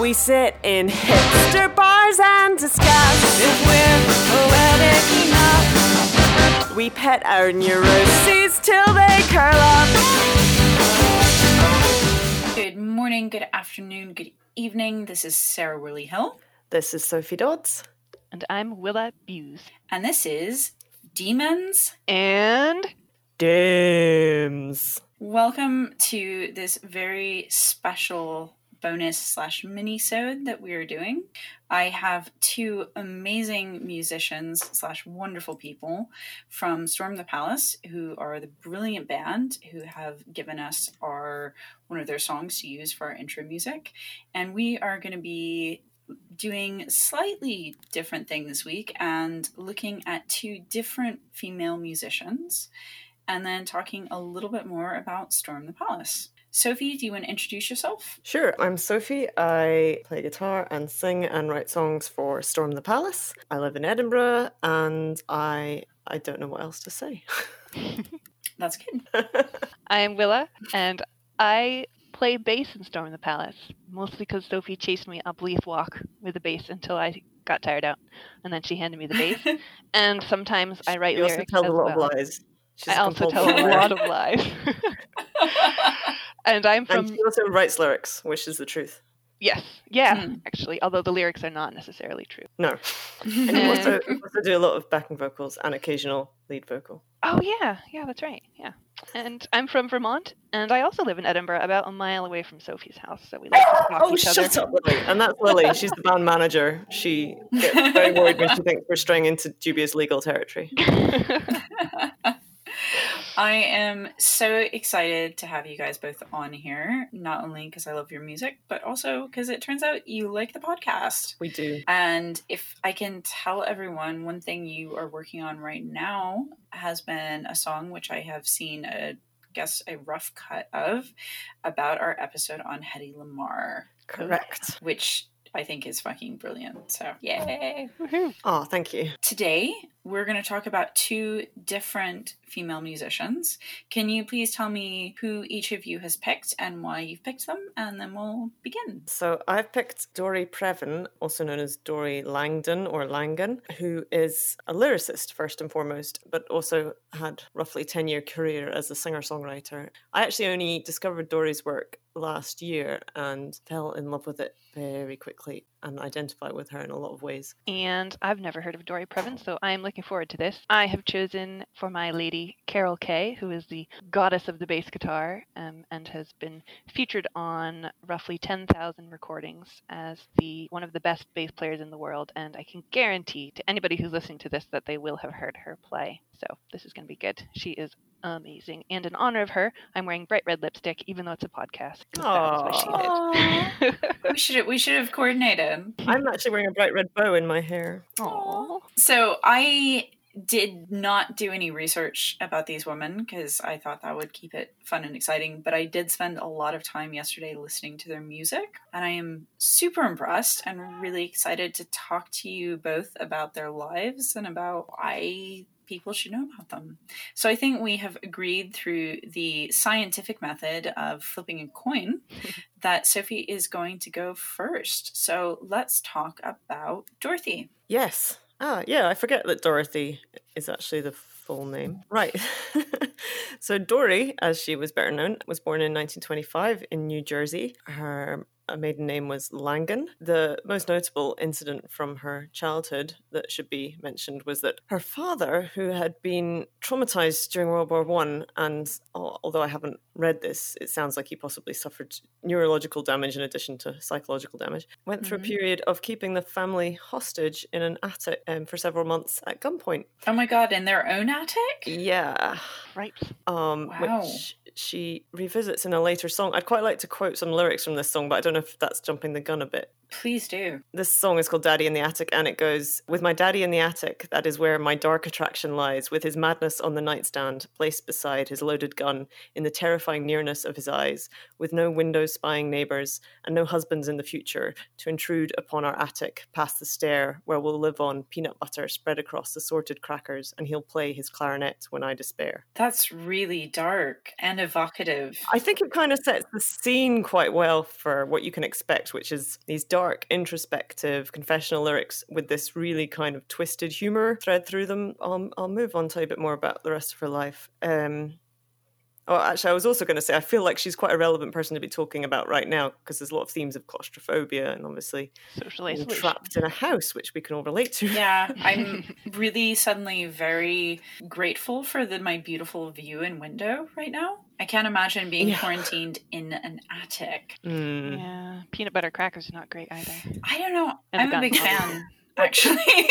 We sit in hipster bars and discuss if we're poetic enough. We pet our neuroses till they curl up. Good morning, good afternoon, good evening. This is Sarah Worley Hill, This is Sophie Dodds. And I'm Willa Buse. and this is Demons. And Dames. Welcome to this very special bonus slash mini-sode that we are doing. I have two amazing musicians slash wonderful people from Storm the Palace, who are the brilliant band who have given us our one of their songs to use for our intro music, and we are going to be doing slightly different thing this week and looking at two different female musicians and then talking a little bit more about Storm the Palace. Sophie, do you want to introduce yourself? Sure, I'm Sophie. I play guitar and sing and write songs for Storm the Palace. I live in Edinburgh and I I don't know what else to say. That's good. I'm Willa, and I play bass in Storm the Palace, mostly because Sophie chased me up Leith Walk with the bass until I got tired out, and then she handed me the bass. and sometimes I write you also lyrics tell as a lot well. of lies. She's I a also tell compulsive a lot of lies. And I'm from And she also writes lyrics, which is the truth. yes, yeah, Hmm. actually, although the lyrics are not necessarily true. No. And you also, you also do a lot of backing vocals and occasional lead vocal. Oh yeah, yeah, that's right. Yeah, and I'm from Vermont, and I also live in Edinburgh, about a mile away from Sophie's house. So we like to stalk Oh, each shut other. up, Lily. And that's Lily. She's the band manager. She gets very worried when she thinks we're straying into dubious legal territory. I am so excited to have you guys both on here, not only because I love your music, but also because it turns out you like the podcast. We do. And if I can tell everyone one thing you are working on right now has been a song which I have seen a guess a rough cut of about our episode on Hedy Lamarr, Correct. which I think is fucking brilliant. So yay! Woohoo. Oh, thank you. Today we're going to talk about two different female musicians. Can you please tell me who each of you has picked and why you've picked them, and then we'll begin. So I've picked Dory Previn, also known as Dory Langdon or Langan, who is a lyricist first and foremost, but also had roughly 10 year career as a singer-songwriter. I actually only discovered Dory's work last year and fell in love with it very quickly and identify with her in a lot of ways. and I've never heard of Dory Previn, so I'm looking forward to this. I have chosen for my lady Carol Kaye, who is the goddess of the bass guitar um, and has been featured on roughly 10,000 recordings as the one of the best bass players in the world. And I can guarantee to anybody who's listening to this that they will have heard her play. So this is going to be good. She is amazing. And in honor of her, I'm wearing bright red lipstick, even though it's a podcast. That's what she did. We should we should have coordinated. I'm actually wearing a bright red bow in my hair. Aw. So I did not do any research about these women because I thought that would keep it fun and exciting. But I did spend a lot of time yesterday listening to their music, and I am super impressed and really excited to talk to you both about their lives and about why people should know about them. So I think we have agreed through the scientific method of flipping a coin that Sophie is going to go first. So let's talk about Dorothy. Yes. Ah, yeah, I forget that Dorothy is actually the full name. Right. so Dory, as she was better known, was born in 1925 in New Jersey. Her uh, maiden name was Langan. The most notable incident from her childhood that should be mentioned was that her father, who had been traumatized during World War One, and although I haven't read this, it sounds like he possibly suffered neurological damage in addition to psychological damage, went through Mhm. a period of keeping the family hostage in an attic um, for several months at gunpoint. Oh my god, in their own attic? Yeah. Right. Um, Wow. which she revisits in a later song. I'd quite like to quote some lyrics from this song, but I don't know if that's jumping the gun a bit. Please do. This song is called Daddy in the Attic, and it goes With my daddy in the attic, that is where my dark attraction lies, with his madness on the nightstand, placed beside his loaded gun, in the terrifying nearness of his eyes, with no window spying neighbours, and no husbands in the future to intrude upon our attic, past the stair, where we'll live on peanut butter spread across assorted crackers, and he'll play his clarinet when I despair. That's really dark and evocative. I think it kind of sets the scene quite well for what you can expect, which is these dark, introspective, confessional lyrics with this really kind of twisted humor thread through them. I'll, I'll move on to tell you a bit more about the rest of her life. Um, Oh, actually, I was also going to say, I feel like she's quite a relevant person to be talking about right now because there's a lot of themes of claustrophobia and obviously Social isolation. trapped in a house, which we can all relate to. Yeah, I'm really suddenly very grateful for the my beautiful view and window right now. I can't imagine being Yeah. quarantined in an attic. Mm. Yeah, peanut butter crackers are not great either. I don't know. And I'm a big fan, actually.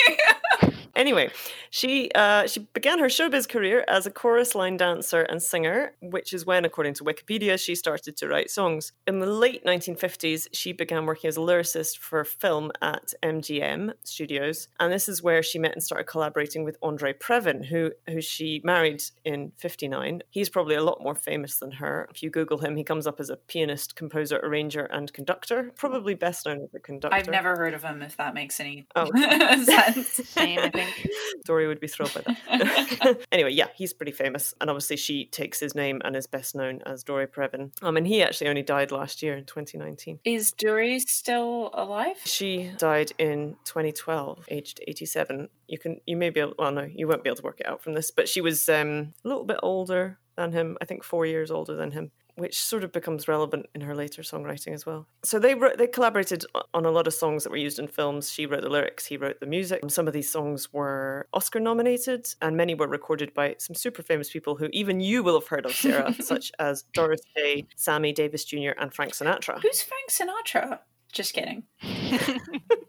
Anyway, she uh, she began her showbiz career as a chorus line dancer and singer, which is when, according to Wikipedia, she started to write songs. In the late 1950s, she began working as a lyricist for film at MGM Studios, and this is where she met and started collaborating with Andre Previn, who who she married in 59. He's probably a lot more famous than her. If you Google him, he comes up as a pianist, composer, arranger, and conductor. Probably best known as a conductor. I've never heard of him, if that makes any Oh. sense. Same, I think. Dory would be thrilled by that. anyway, yeah, he's pretty famous, and obviously she takes his name and is best known as Dory Previn. Um, and he actually only died last year in 2019. Is Dory still alive? She died in 2012, aged 87. You can, you may be able, well, no, you won't be able to work it out from this, but she was um, a little bit older than him. I think four years older than him. Which sort of becomes relevant in her later songwriting as well. So they wrote, they collaborated on a lot of songs that were used in films. She wrote the lyrics, he wrote the music. Some of these songs were Oscar nominated, and many were recorded by some super famous people who even you will have heard of, Sarah, such as Doris Day, Sammy Davis Jr., and Frank Sinatra. Who's Frank Sinatra? Just kidding.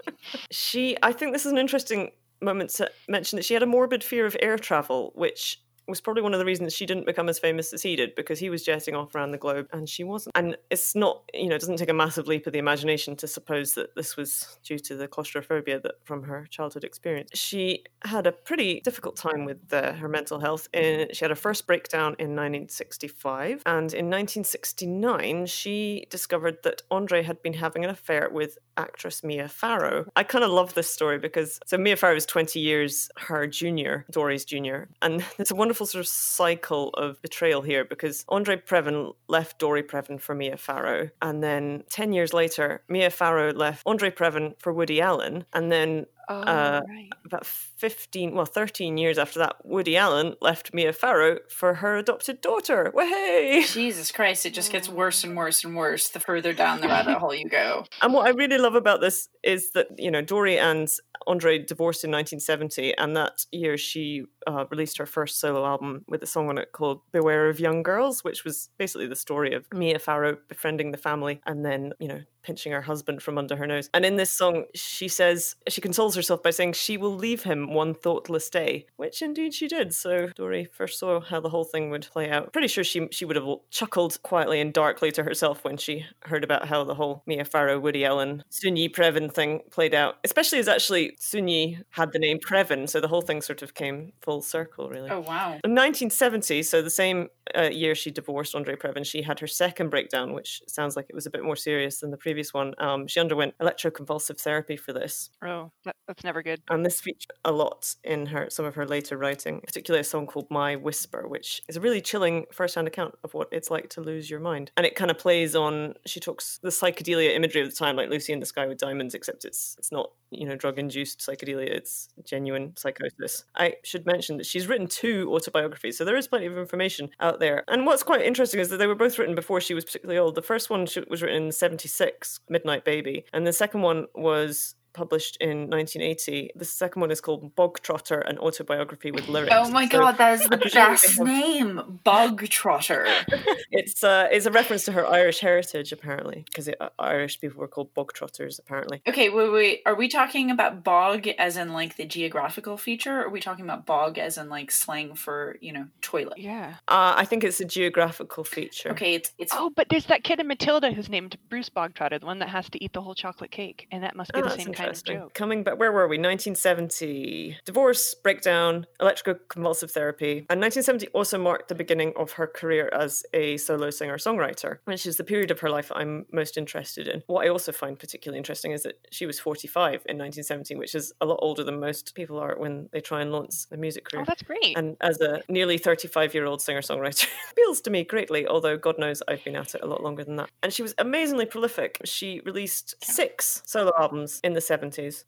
She, I think this is an interesting moment to mention that she had a morbid fear of air travel, which was probably one of the reasons she didn't become as famous as he did because he was jetting off around the globe and she wasn't. And it's not, you know, it doesn't take a massive leap of the imagination to suppose that this was due to the claustrophobia that from her childhood experience. She had a pretty difficult time with her mental health. In, she had her first breakdown in 1965, and in 1969 she discovered that Andre had been having an affair with actress Mia Farrow. I kind of love this story because so Mia Farrow is 20 years her junior, Dory's junior, and it's a wonderful sort of cycle of betrayal here because Andre Previn left Dory Previn for Mia Farrow, and then 10 years later, Mia Farrow left Andre Previn for Woody Allen, and then Oh, Uh, right. about 15, well, 13 years after that, Woody Allen left Mia Farrow for her adopted daughter. Way! Jesus Christ, it just gets worse and worse and worse the further down the rabbit hole you go. And what I really love about this is that, you know, Dory and Andre divorced in 1970, and that year she uh, released her first solo album with a song on it called Beware of Young Girls, which was basically the story of Mia Farrow befriending the family and then, you know, pinching her husband from under her nose. And in this song, she says, she consoles herself by saying she will leave him one thoughtless day, which indeed she did. So Dory first saw how the whole thing would play out. Pretty sure she she would have chuckled quietly and darkly to herself when she heard about how the whole Mia Farrow, Woody Allen, Soon-Yi Previn thing played out. Especially as actually Soon-Yi had the name Previn, so the whole thing sort of came full circle, really. Oh, wow. In 1970, so the same uh, year she divorced Andre Previn, she had her second breakdown, which sounds like it was a bit more serious than the previous one. Um, she underwent electroconvulsive therapy for this, Oh, that, that's never good. and this featured a lot in her some of her later writing, particularly a song called "My Whisper," which is a really chilling first-hand account of what it's like to lose your mind, and it kind of plays on. She talks the psychedelia imagery of the time, like Lucy in the Sky with Diamonds, except it's it's not you know drug-induced psychedelia; it's genuine psychosis. I should mention that she's written two autobiographies, so there is plenty of information out there. And what's quite interesting is that they were both written before she was particularly old. The first one was written in '76, Midnight Baby, and the second one was published in 1980. The second one is called Bog Trotter, an autobiography with lyrics. Oh my So god, that is the best have- name. Bug Trotter. it's uh, it's a reference to her Irish heritage, apparently, because Irish people were called bog trotters, apparently. Okay, wait, wait. Are we talking about bog as in like the geographical feature? Or are we talking about bog as in like slang for, you know, toilet? Yeah. Uh, I think it's a geographical feature. Okay, it's it's Oh, but there's that kid in Matilda who's named Bruce Bogtrotter, the one that has to eat the whole chocolate cake, and that must be Oh, the same kind interesting. Coming back, where were we? 1970. Divorce, breakdown, electroconvulsive therapy. And 1970 also marked the beginning of her career as a solo singer songwriter, which is the period of her life I'm most interested in. What I also find particularly interesting is that she was 45 in 1970, which is a lot older than most people are when they try and launch a music career. Oh, that's great. and as a nearly 35 year old singer songwriter, appeals to me greatly, although God knows I've been at it a lot longer than that. And she was amazingly prolific. She released six solo albums in the 70s.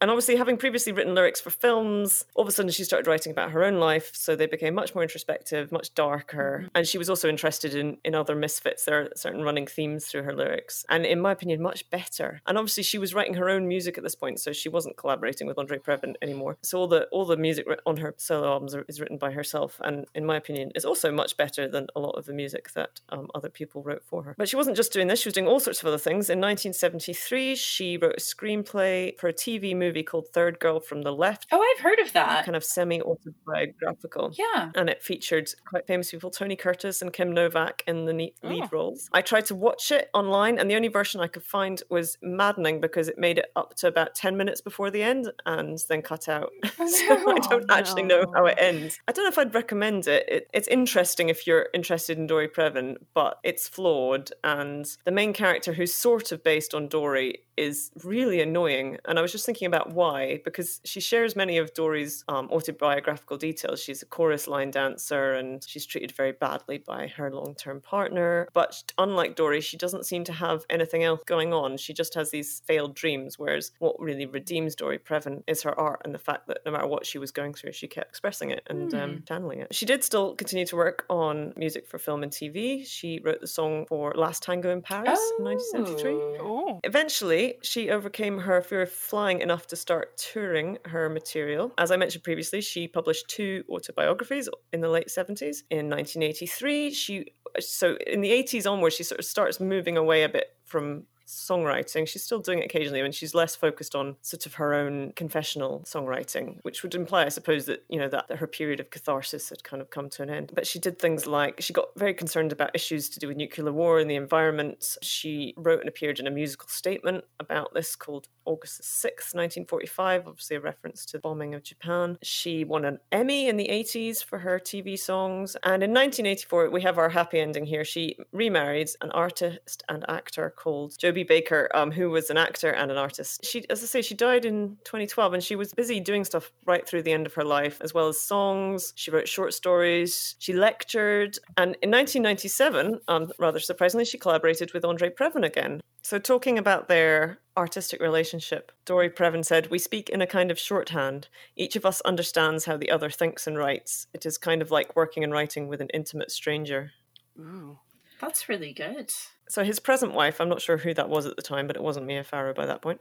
And obviously, having previously written lyrics for films, all of a sudden she started writing about her own life. So they became much more introspective, much darker. And she was also interested in, in other misfits. There are certain running themes through her lyrics. And in my opinion, much better. And obviously, she was writing her own music at this point. So she wasn't collaborating with Andre Previn anymore. So all the, all the music on her solo albums are, is written by herself. And in my opinion, is also much better than a lot of the music that um, other people wrote for her. But she wasn't just doing this, she was doing all sorts of other things. In 1973, she wrote a screenplay for a TV movie called Third Girl from the Left, Oh, I've heard of that. kind of semi autobiographical. Yeah. And it featured quite famous people, Tony Curtis and Kim Novak in the lead Oh. roles. I tried to watch it online, and the only version I could find was maddening because it made it up to about 10 minutes before the end and then cut out. Oh, so I don't Oh, actually know how it ends. I don't know if I'd recommend it. it. It's interesting if you're interested in Dory Previn, but it's flawed. And the main character, who's sort of based on Dory, is really annoying. And I was just thinking about why, because she shares many of Dory's um, autobiographical details. She's a chorus line dancer and she's treated very badly by her long term partner. But unlike Dory, she doesn't seem to have anything else going on. She just has these failed dreams, whereas what really redeems Dory Previn is her art and the fact that no matter what she was going through, she kept expressing it and um, channeling it. She did still continue to work on music for film and TV. She wrote the song for Last Tango in Paris in 1973. Oh, Eventually, she overcame her fear of flying enough to start touring her material. As I mentioned previously, she published two autobiographies in the late 70s. In 1983, she so in the 80s onwards, she sort of starts moving away a bit from songwriting. She's still doing it occasionally, and she's less focused on sort of her own confessional songwriting, which would imply, I suppose, that you know that, that her period of catharsis had kind of come to an end. But she did things like she got very concerned about issues to do with nuclear war and the environment. She wrote and appeared in a musical statement about this called August 6th, 1945, obviously a reference to the bombing of Japan. She won an Emmy in the 80s for her TV songs. And in 1984, we have our happy ending here. She remarried an artist and actor called Baker, um, who was an actor and an artist. She, as I say, she died in 2012 and she was busy doing stuff right through the end of her life, as well as songs. She wrote short stories. She lectured. And in 1997, um, rather surprisingly, she collaborated with Andre Previn again. So, talking about their artistic relationship, Dory Previn said, We speak in a kind of shorthand. Each of us understands how the other thinks and writes. It is kind of like working and writing with an intimate stranger. ooh. That's really good. So, his present wife, I'm not sure who that was at the time, but it wasn't Mia Farrow by that point,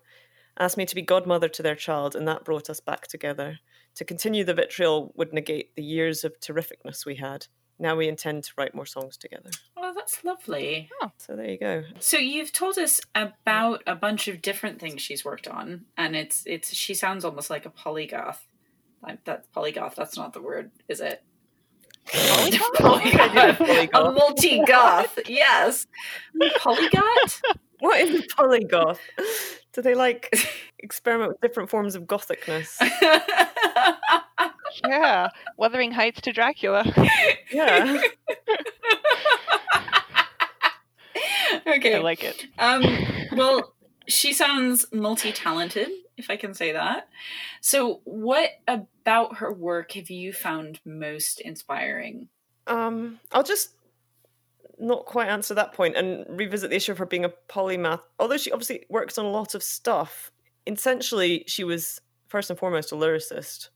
asked me to be godmother to their child, and that brought us back together. To continue the vitriol would negate the years of terrificness we had. Now we intend to write more songs together. Oh, that's lovely. Oh. So, there you go. So you've told us about a bunch of different things she's worked on, and it's it's she sounds almost like a polygoth. Like that polygoth. That's not the word, is it? Polygoth? a multi goth. Yes, polygot. What is a polygoth? Do they like experiment with different forms of gothicness? Yeah, Wuthering Heights to Dracula. Yeah. okay, I like it. Um, well, she sounds multi talented, if I can say that. So, what about her work have you found most inspiring? Um, I'll just not quite answer that point and revisit the issue of her being a polymath. Although she obviously works on a lot of stuff, essentially she was first and foremost a lyricist,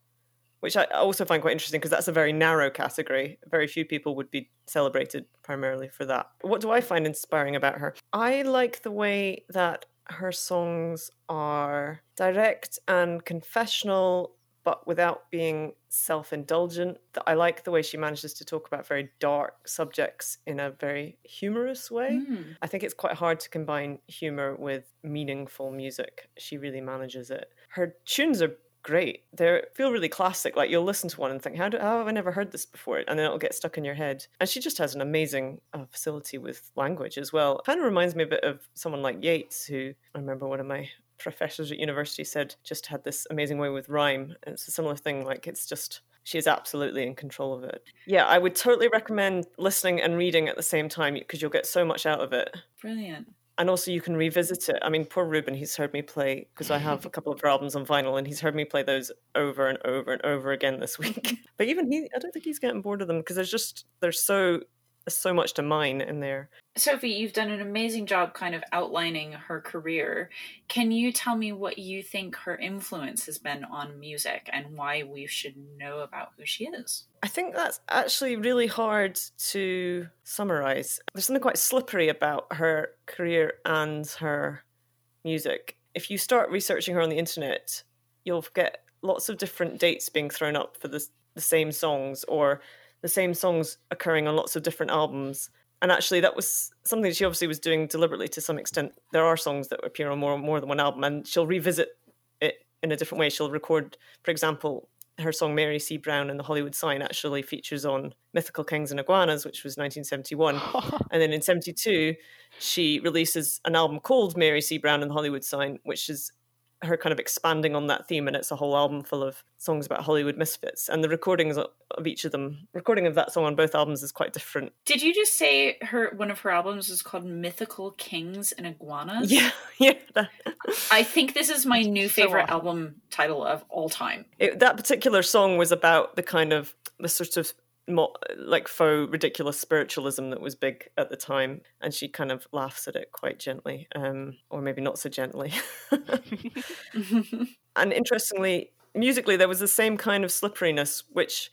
which I also find quite interesting because that's a very narrow category. Very few people would be celebrated primarily for that. What do I find inspiring about her? I like the way that her songs are direct and confessional but without being self indulgent. I like the way she manages to talk about very dark subjects in a very humorous way. Hmm. I think it's quite hard to combine humor with meaningful music. She really manages it. Her tunes are great. They feel really classic. Like you'll listen to one and think, how, do, how have I never heard this before? And then it'll get stuck in your head. And she just has an amazing uh, facility with language as well. Kind of reminds me a bit of someone like Yeats, who I remember one of my professors at university said just had this amazing way with rhyme. And it's a similar thing. Like it's just she is absolutely in control of it. Yeah, I would totally recommend listening and reading at the same time because you'll get so much out of it. Brilliant. And also, you can revisit it. I mean, poor Ruben, he's heard me play because I have a couple of albums on vinyl, and he's heard me play those over and over and over again this week. but even he, I don't think he's getting bored of them because there's just they're so so much to mine in there. Sophie, you've done an amazing job kind of outlining her career. Can you tell me what you think her influence has been on music and why we should know about who she is? I think that's actually really hard to summarize. There's something quite slippery about her career and her music. If you start researching her on the internet, you'll get lots of different dates being thrown up for the, the same songs or the same songs occurring on lots of different albums. And actually, that was something she obviously was doing deliberately to some extent. There are songs that appear on more more than one album, and she'll revisit it in a different way. She'll record, for example, her song Mary C. Brown and the Hollywood Sign actually features on Mythical Kings and Iguanas, which was 1971. and then in 72, she releases an album called Mary C. Brown and the Hollywood Sign, which is her kind of expanding on that theme and it's a whole album full of songs about hollywood misfits and the recordings of each of them recording of that song on both albums is quite different. Did you just say her one of her albums is called mythical kings and iguanas? Yeah yeah. That. i think this is my new favorite so album title of all time. It, that particular song was about the kind of the sort of like faux ridiculous spiritualism that was big at the time and she kind of laughs at it quite gently um, or maybe not so gently. And interestingly musically there was the same kind of slipperiness which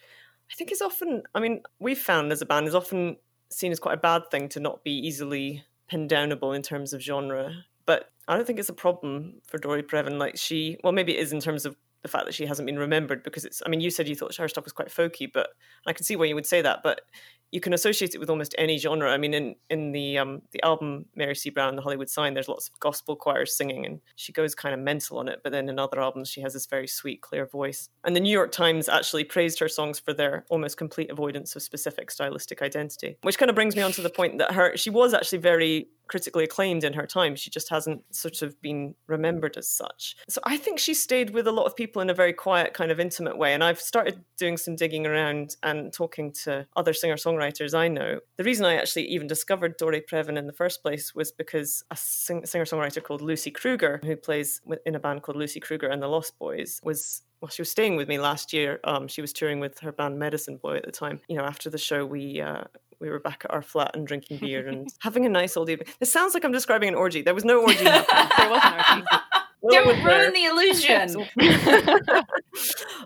i think is often i mean we've found as a band is often seen as quite a bad thing to not be easily pinned downable in terms of genre but i don't think it's a problem for Dory Previn. Like she well maybe it is in terms of the fact that she hasn't been remembered because it's i mean you said you thought her stuff was quite folky but i can see why you would say that but you can associate it with almost any genre. I mean, in in the um, the album Mary C. Brown, The Hollywood Sign, there's lots of gospel choirs singing, and she goes kind of mental on it. But then in other albums, she has this very sweet, clear voice. And the New York Times actually praised her songs for their almost complete avoidance of specific stylistic identity, which kind of brings me on to the point that her she was actually very critically acclaimed in her time. She just hasn't sort of been remembered as such. So I think she stayed with a lot of people in a very quiet, kind of intimate way. And I've started doing some digging around and talking to other singer songwriters songwriters I know. The reason I actually even discovered Dory Previn in the first place was because a sing- singer songwriter called Lucy Kruger, who plays in a band called Lucy Kruger and the Lost Boys, was well, she was staying with me last year. Um, she was touring with her band Medicine Boy at the time. You know, after the show, we uh, we were back at our flat and drinking beer and having a nice old evening. It sounds like I'm describing an orgy. There was no orgy. there was an orgy. Don't ruin the illusion.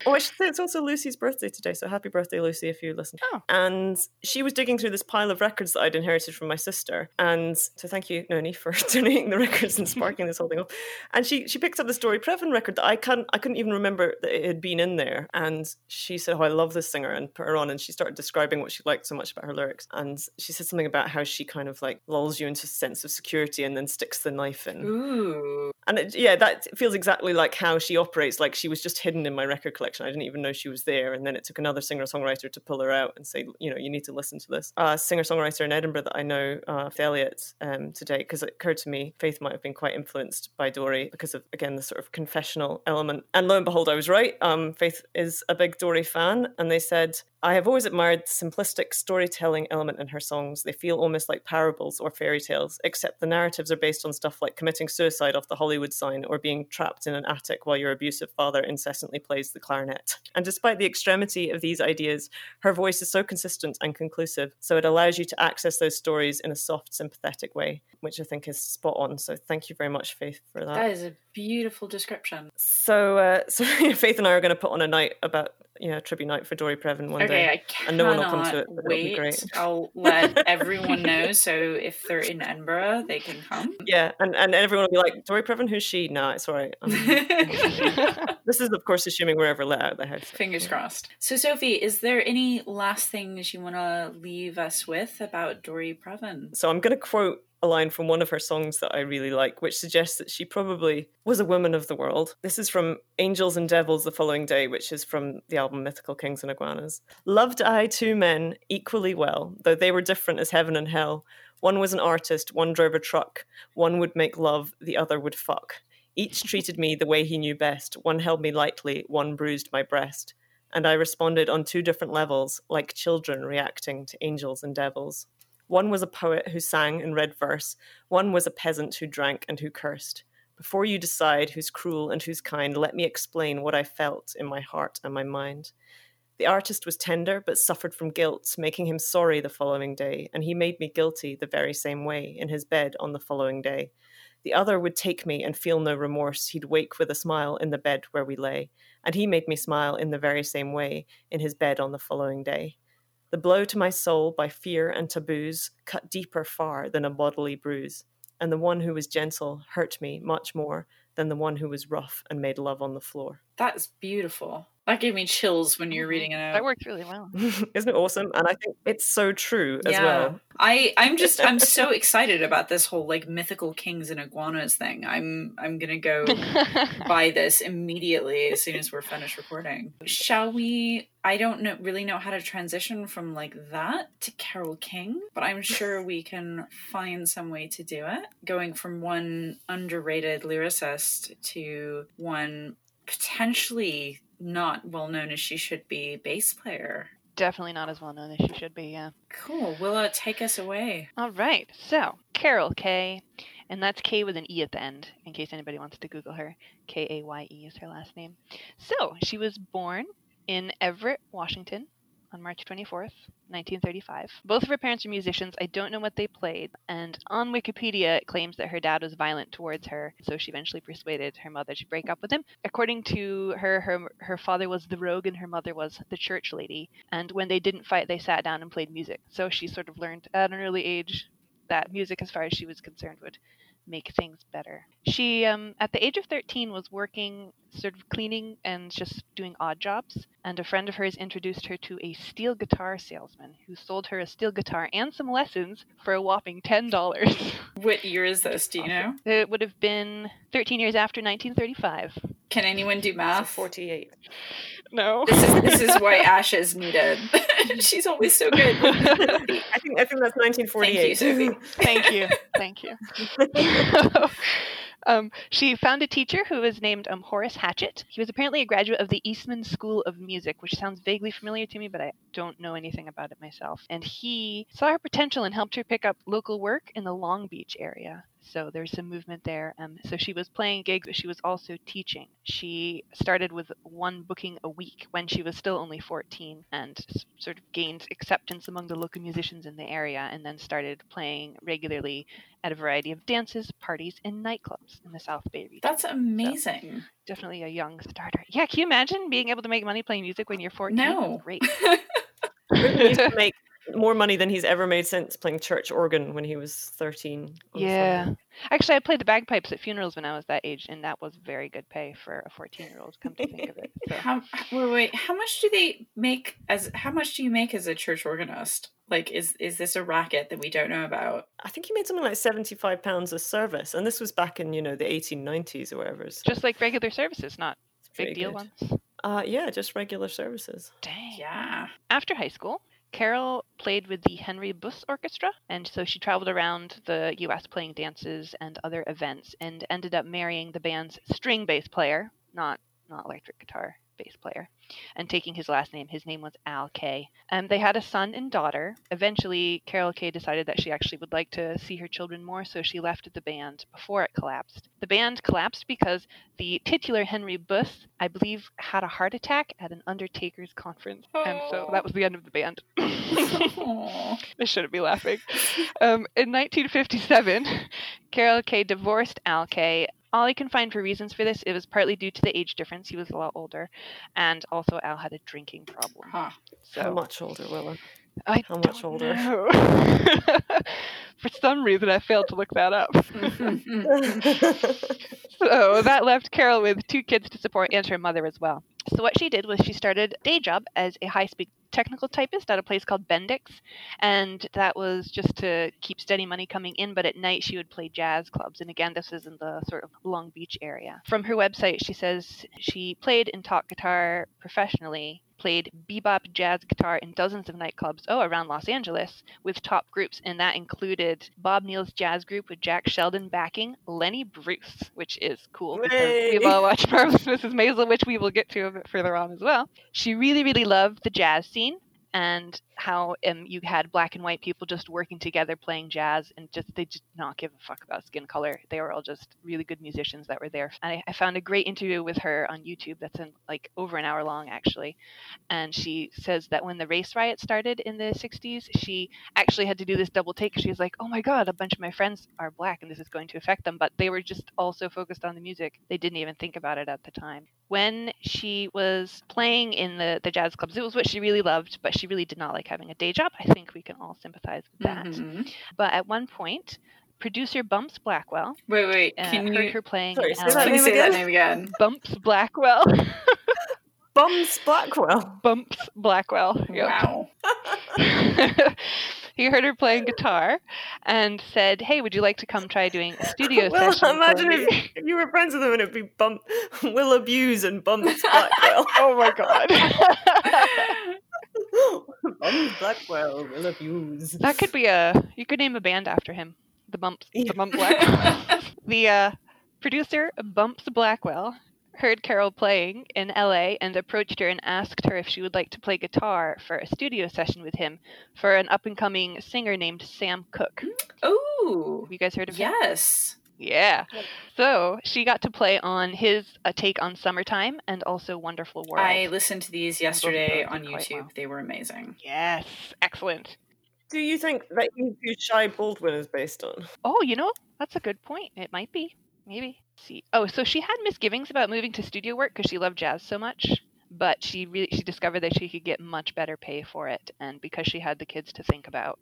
oh, I should say it's also Lucy's birthday today, so happy birthday, Lucy, if you listen. Oh. And she was digging through this pile of records that I'd inherited from my sister. And so thank you, Noni, for donating the records and sparking this whole thing up. And she she picked up the Dory Previn record that I can I couldn't even remember that it had been in there. And she said, Oh, I love this singer and put her on and she started describing what she liked so much about her lyrics. And she said something about how she kind of like lulls you into a sense of security and then sticks the knife in. Ooh. And it, yeah, that feels exactly like how she operates. Like she was just hidden in my record collection. I didn't even know she was there. And then it took another singer songwriter to pull her out and say, you know, you need to listen to this. Uh, singer songwriter in Edinburgh that I know, uh, Elliott, um, today, because it occurred to me Faith might have been quite influenced by Dory because of, again, the sort of confessional element. And lo and behold, I was right. Um, Faith is a big Dory fan. And they said, I have always admired the simplistic storytelling element in her songs. They feel almost like parables or fairy tales, except the narratives are based on stuff like committing suicide off the Hollywood sign or being trapped in an attic while your abusive father incessantly plays the clarinet. And despite the extremity of these ideas, her voice is so consistent and conclusive, so it allows you to access those stories in a soft, sympathetic way, which I think is spot on. So thank you very much, Faith, for that. That is a beautiful description. So, uh, so Faith and I are going to put on a night about know tribute night for Dory Previn one okay, day. I and no one will come to it. Wait, I'll let everyone know. So if they're in Edinburgh, they can come. Yeah, and, and everyone will be like, Dory Previn, who's she? No, it's all right. Um, this is, of course, assuming we're ever let out of the house. Fingers yeah. crossed. So, Sophie, is there any last things you want to leave us with about Dory Previn? So I'm going to quote a line from one of her songs that I really like, which suggests that she probably was a woman of the world. This is from Angels and Devils the following day, which is from the album Mythical Kings and Iguanas. Loved I two men equally well, though they were different as heaven and hell. One was an artist, one drove a truck, one would make love, the other would fuck. Each treated me the way he knew best. One held me lightly, one bruised my breast. And I responded on two different levels, like children reacting to angels and devils. One was a poet who sang and read verse, one was a peasant who drank and who cursed. Before you decide who's cruel and who's kind, let me explain what I felt in my heart and my mind. The artist was tender, but suffered from guilt, making him sorry the following day, and he made me guilty the very same way in his bed on the following day. The other would take me and feel no remorse. He'd wake with a smile in the bed where we lay, and he made me smile in the very same way in his bed on the following day. The blow to my soul by fear and taboos cut deeper far than a bodily bruise, and the one who was gentle hurt me much more than the one who was rough and made love on the floor. That's beautiful. That gave me chills when you're Mhm. reading it out. That worked really well. Isn't it awesome? And I think it's so true as well. I I'm just I'm so excited about this whole like mythical kings and iguanas thing. I'm I'm gonna go buy this immediately as soon as we're finished recording. Shall we? I don't know really know how to transition from like that to Carol King, but I'm sure we can find some way to do it. Going from one underrated lyricist to one potentially not well known as she should be bass player. Definitely not as well known as she should be, yeah. Cool. Willa, uh, take us away. All right. So, Carol Kaye, and that's K with an E at the end, in case anybody wants to Google her. K A Y E is her last name. So, she was born in Everett, Washington on March 24th, 1935. Both of her parents are musicians. I don't know what they played. And on Wikipedia, it claims that her dad was violent towards her, so she eventually persuaded her mother to break up with him. According to her, her, her father was the rogue and her mother was the church lady. And when they didn't fight, they sat down and played music. So she sort of learned at an early age that music, as far as she was concerned, would make things better. She, um, at the age of 13, was working sort of cleaning and just doing odd jobs. And a friend of hers introduced her to a steel guitar salesman who sold her a steel guitar and some lessons for a whopping $10. What year is this? Do you know? it would have been 13 years after 1935. Can anyone do So math? 48. No. This is this is why Ash is needed. She's always so good. I think I think that's 1948. Sophie. Thank you. Thank you. um, she found a teacher who was named um, Horace Hatchett. He was apparently a graduate of the Eastman School of Music, which sounds vaguely familiar to me, but I don't know anything about it myself. And he saw her potential and helped her pick up local work in the Long Beach area. So there's some movement there. Um, so she was playing gigs, but she was also teaching. She started with one booking a week when she was still only 14 and sort of gained acceptance among the local musicians in the area and then started playing regularly at a variety of dances, parties, and nightclubs in the South Bay region. That's amazing. definitely a young starter. Yeah, can you imagine being able to make money playing music when you're 14? That's No. great. Britain used make more money than he's ever made since playing church organ when he was 13. Yeah. Sunday. Actually, I played the bagpipes at funerals when I was that age, and that was very good pay for a 14 year old, come to think of it. So. How wait, wait, how much do they make as how much do you make as a church organist? Like is is this a racket that we don't know about? I think he made something like 75 pounds a service. And this was back in, you know, the 1890s or whatever. It's Just like regular services, not big deal good. ones. Uh, yeah, just regular services. Dang. Yeah. After high school, Carol played with the Henry Busse Orchestra, and so she traveled around the US playing dances and other events and ended up marrying the band's string bass player, not not electric guitar bass player, and taking his last name. His name was Al Kaye. Um, they had a son and daughter. Eventually, Carol Kaye decided that she actually would like to see her children more, so she left the band before it collapsed. The band collapsed because the titular Henry Busse, I believe, had a heart attack at an Undertaker's conference, and so that was the end of the band. I shouldn't be laughing. Um, in 1957, Carol Kaye divorced Al Kaye. All I can find for reasons for this, it was partly due to the age difference. He was a lot older, and also Al had a drinking problem. Huh. So How much older, Willa? I how much don't older? know. for some reason, I failed to look that up. So that left Carol with two kids to support and her mother as well. So what she did was she started a day job as a high-speed technical typist at a place called Bendix, and that was just to keep steady money coming in. But at night she would play jazz clubs, and again, this is in the sort of Long Beach area. From her website, she says she played and taught guitar professionally played bebop jazz guitar in dozens of nightclubs, oh, around Los Angeles, with top groups, and that included Bob Neal's jazz group with Jack Sheldon backing Lenny Bruce, which is cool because Yay. we've all watched Marvelous Mrs. Maisel, which we will get to a bit further on as well. She really, really loved the jazz scene and how um, you had black and white people just working together playing jazz and just they did not give a fuck about skin color. They were all just really good musicians that were there. And I, I found a great interview with her on youtube that's in like over an hour long actually. And she says that when the race riot started in the 60s she actually had to do this double take. She was like oh my god a bunch of my friends are black and this is going to affect them. But they were just also focused on the music they didn't even think about it at the time. When she was playing in the, the jazz clubs it was what she really loved but she really did not like having a day job i think we can all sympathize with that Mhm. but at one point producer bumps blackwell Wait, wait. uh, Can heard you her playing Sorry, say that name say that again? name again? bumps blackwell Bums Blackwell. bumps blackwell yep. Wow. he heard her playing guitar and said, "Hey, would you like to come try doing a studio well, session?" for imagine me?" if, if you were friends with him and it'd be Bump Will Abuse and Bumps Blackwell. oh my god, Bumps Blackwell will abuse. that could be a. You could name a band after him. The bumps, the bump Blackwell. the uh, producer Bumps Blackwell heard Carol playing in LA and approached her and asked her if she would like to play guitar for a studio session with him for an up and coming singer named Sam Cooke. Ooh. Have you guys heard of him? Yes. Yeah. So she got to play on his A Take on Summertime and also Wonderful World. I listened to these yesterday on YouTube. well. They were amazing. Yes. Excellent. Do you think that you who Shy Baldwin is based on? Oh, you know, that's a good point. It might be. Maybe. Let's see. Oh, so she had misgivings about moving to studio work because she loved jazz so much, but she really she discovered that she could get much better pay for it, and because she had the kids to think about,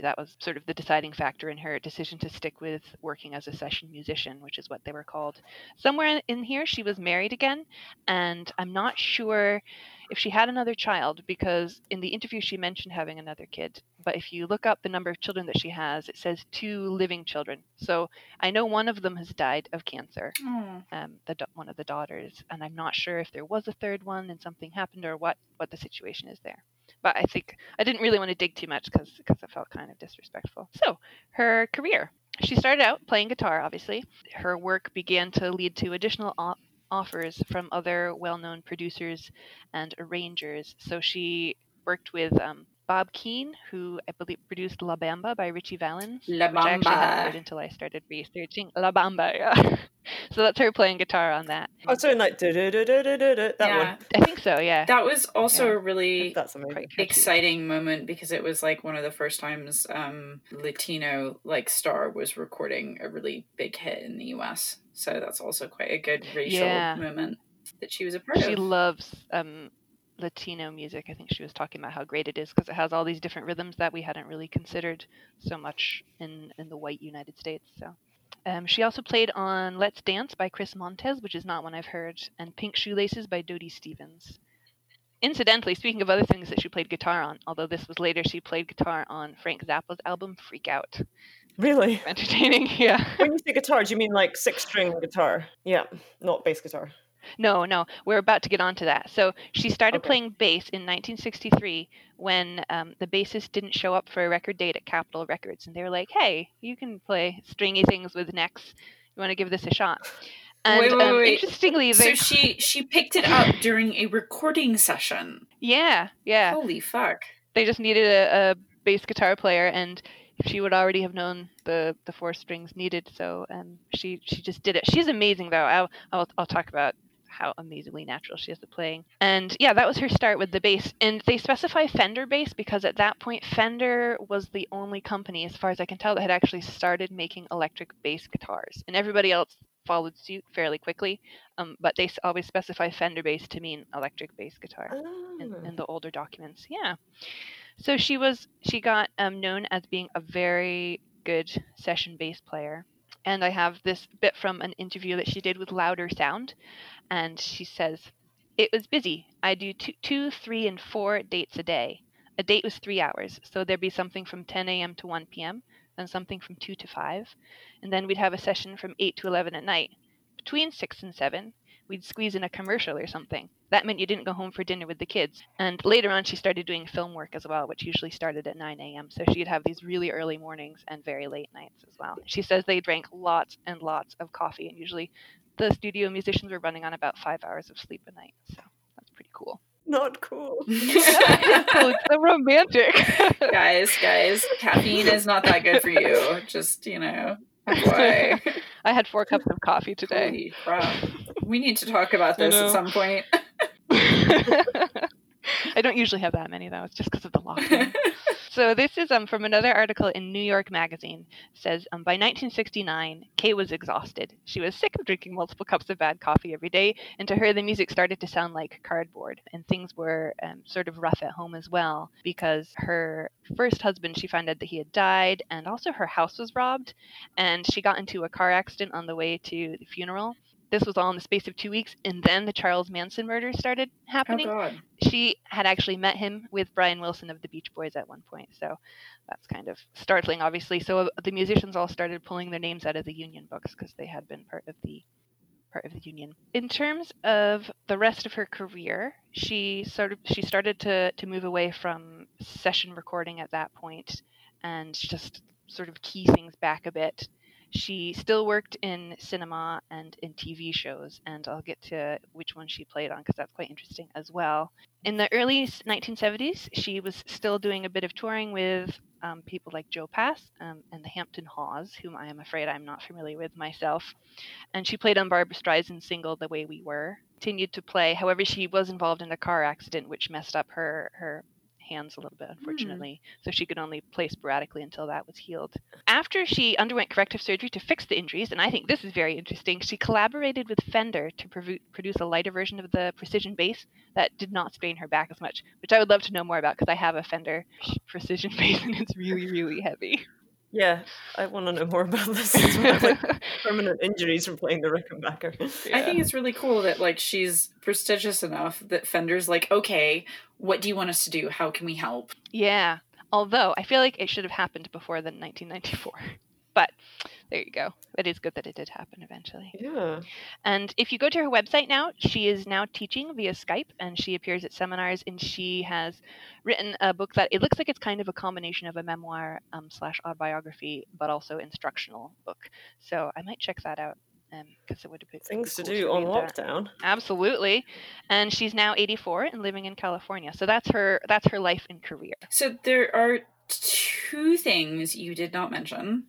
that was sort of the deciding factor in her decision to stick with working as a session musician, which is what they were called. Somewhere in- here, she was married again, and I'm not sure if she had another child because in the interview she mentioned having another kid. But if you look up the number of children that she has, it says two living children. So I know one of them has died of cancer, Oh. um, the one of the daughters, and I'm not sure if there was a third one and something happened or what what the situation is there. But I think I didn't really want to dig too much because because I felt kind of disrespectful. So her career. She started out playing guitar, obviously. Her work began to lead to additional o- offers from other well-known producers and arrangers. So she worked with um, Bob Keane, who I believe produced La Bamba by Ritchie Valens, La which I actually hadn't heard until I started researching La Bamba. Yeah. so that's her playing guitar on that. Oh, so like that yeah. one. I think so. Yeah. That was also Yeah. a really That's amazing. Quite catchy. exciting moment because it was like one of the first times um Latino like star was recording a really big hit in the US. So that's also quite a good racial Yeah. moment that she was a part She of. She loves um, Latino music. I think she was talking about how great it is because it has all these different rhythms that we hadn't really considered so much in in the white United States. So. Um, she also played on Let's Dance by Chris Montez, which is not one I've heard, and Pink Shoelaces by Dodie Stevens. Incidentally, speaking of other things that she played guitar on, although this was later, she played guitar on Frank Zappa's album Freak Out. Really? Entertaining, yeah. When you say guitar, do you mean like six string guitar? Yeah, not bass guitar. No, no, we're about to get onto that. So she started Okay. playing bass in 1963 when um, the bassist didn't show up for a record date at Capitol Records, and they were like, "Hey, you can play stringy things with necks. You want to give this a shot?" And Wait, wait, um, wait. interestingly, So she she picked it up during a recording session. yeah, yeah, Holy fuck. they just needed a, a bass guitar player, and she would already have known the the four strings needed, so um, she she just did it. She's amazing, though. I'll I'll, I'll talk about how amazingly natural she is at playing. And yeah, that was her start with the bass. And they specify Fender bass because at that point, Fender was the only company, as far as I can tell, that had actually started making electric bass guitars. And everybody else followed suit fairly quickly. Um, but they always specify Fender bass to mean electric bass guitar in, Ah. in the older documents. Yeah. So she was she got um, known as being a very good session bass player. And I have this bit from an interview that she did with Louder Sound, and she says, it was busy. I do two, two, three, and four dates a day. A date was three hours, so there'd be something from 10 a.m. to 1 p.m. and something from 2 to 5, and then we'd have a session from 8 to 11 at night. Between 6 and 7, we'd squeeze in a commercial or something. That meant you didn't go home for dinner with the kids. And later on, she started doing film work as well, which usually started at 9 a.m. So she'd have these really early mornings and very late nights as well. She says they drank lots and lots of coffee, and usually the studio musicians were running on about five hours of sleep a night. So that's pretty cool. Not cool. it's so romantic. guys, guys, caffeine is not that good for you. Just, you know, why? I had four cups of coffee today. Holy crap. We need to talk about this at some point. I don't usually have that many though. It's just because of the lockdown. so this is um, from another article in New York Magazine. It says um, by 1969, Kaye was exhausted. She was sick of drinking multiple cups of bad coffee every day, and to her, the music started to sound like cardboard. And things were um, sort of rough at home as well because her first husband, she found out that he had died, and also her house was robbed, and she got into a car accident on the way to the funeral this was all in the space of two weeks, and then the Charles Manson murder started happening. Oh God. She had actually met him with Brian Wilson of the Beach Boys at one point, so that's kind of startling, obviously. So uh, the musicians all started pulling their names out of the union books because they had been part of the part of the union. In terms of the rest of her career, she sort of she started to to move away from session recording at that point and just sort of key things back a bit she still worked in cinema and in TV shows, and I'll get to which one she played on because that's quite interesting as well. In the early 1970s, she was still doing a bit of touring with um, people like Joe Pass um, and the Hampton Hawes, whom I am afraid I'm not familiar with myself. And she played on Barbra Streisand's single "The Way We Were." Continued to play. However, she was involved in a car accident which messed up her her hands a little bit, hmm. unfortunately. Mm. So she could only play sporadically until that was healed. After she underwent corrective surgery to fix the injuries, and I think this is very interesting, she collaborated with Fender to produce a lighter version of the precision bass that did not strain her back as much, which I would love to know more about because I have a Fender precision bass and it's really, really heavy. Yeah, I want to know more about this. like permanent injuries from playing the Rickenbacker. Yeah. I think it's really cool that like she's prestigious enough that Fender's like, okay, what do you want us to do? How can we help? Yeah. Although I feel like it should have happened before the 1994. But there you go. It is good that it did happen eventually. Yeah. And if you go to her website now, she is now teaching via Skype and she appears at seminars and she has written a book that it looks like it's kind of a combination of a memoir um, slash autobiography, but also instructional book. So I might check that out because um, it would have been things cool to do to on lockdown. That. Absolutely, and she's now 84 and living in California. So that's her that's her life and career. So there are two things you did not mention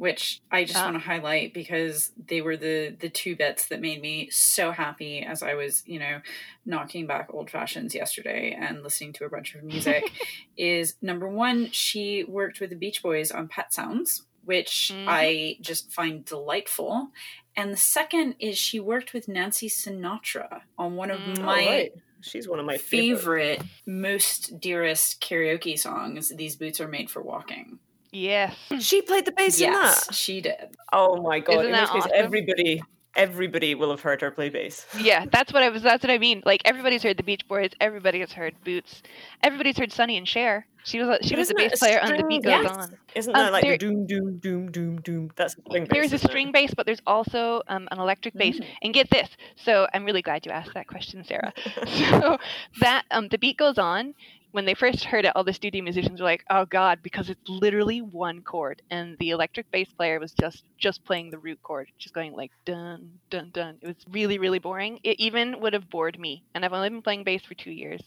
which I just ah. want to highlight because they were the the two bits that made me so happy as I was, you know, knocking back old fashions yesterday and listening to a bunch of music. is number one, she worked with the Beach Boys on Pet Sounds, which mm-hmm. I just find delightful. And the second is she worked with Nancy Sinatra on one of mm, my. Oh, right. She's one of my favorite, favorite, most dearest karaoke songs. These boots are made for walking. Yes. She played the bass yes, in that. She did. Oh my god. Isn't in which case awesome? everybody everybody will have heard her play bass. Yeah, that's what I was that's what I mean. Like everybody's heard the Beach Boys, everybody has heard Boots, everybody's heard Sonny and Cher. She was a, she was a bass player on The Beat Goes yes. On. Isn't that um, like there, doom doom doom doom doom? That's string bass. There's a string it? bass, but there's also um, an electric bass. Mm. And get this. So I'm really glad you asked that question, Sarah. so that um, the beat goes on when they first heard it, all the studio musicians were like, "Oh God," because it's literally one chord, and the electric bass player was just just playing the root chord, just going like dun dun dun. It was really really boring. It even would have bored me, and I've only been playing bass for two years,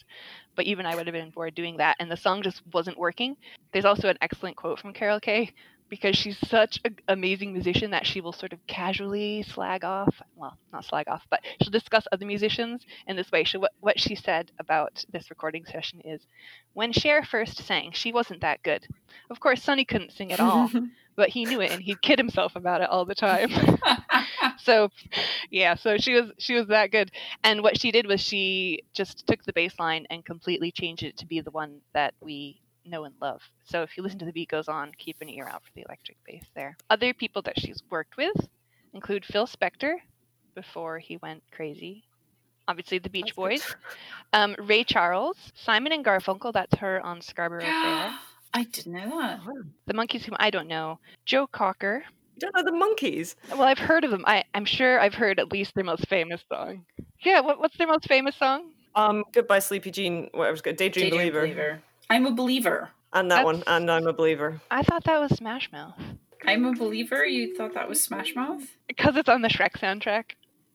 but even I would have been bored doing that, and the song just wasn't working. There's also an excellent quote from Carol Kaye because she's such an amazing musician that she will sort of casually slag off well not slag off but she'll discuss other musicians in this way. She, what, what she said about this recording session is when Cher first sang she wasn't that good. Of course sonny couldn't sing at all but he knew it and he'd kid himself about it all the time. So yeah so she was she was that good. And what she did was she just took the bass line and completely changed it to be the one that we know and love. So if you listen to The Beat Goes On, keep an ear out for the electric bass there. Other people that she's worked with include Phil Spector before he went crazy obviously the Beach That's. Boys, um, Ray Charles, Simon and Garfunkel. That's her on Scarborough Fair. I didn't know that. The Monkees, whom I don't know, Joe Cocker. You don't know the Monkees? Well, I've heard of them. I, I'm sure I've heard at least their most famous song. Yeah, what, what's their most famous song? Um, Goodbye Sleepy Jean, whatever's good. Daydream, Daydream Believer. I'm a believer. And that one, and I'm a believer. I thought that was Smash Mouth I'm a believer. You thought that was Smash Mouth? because it's on the Shrek soundtrack.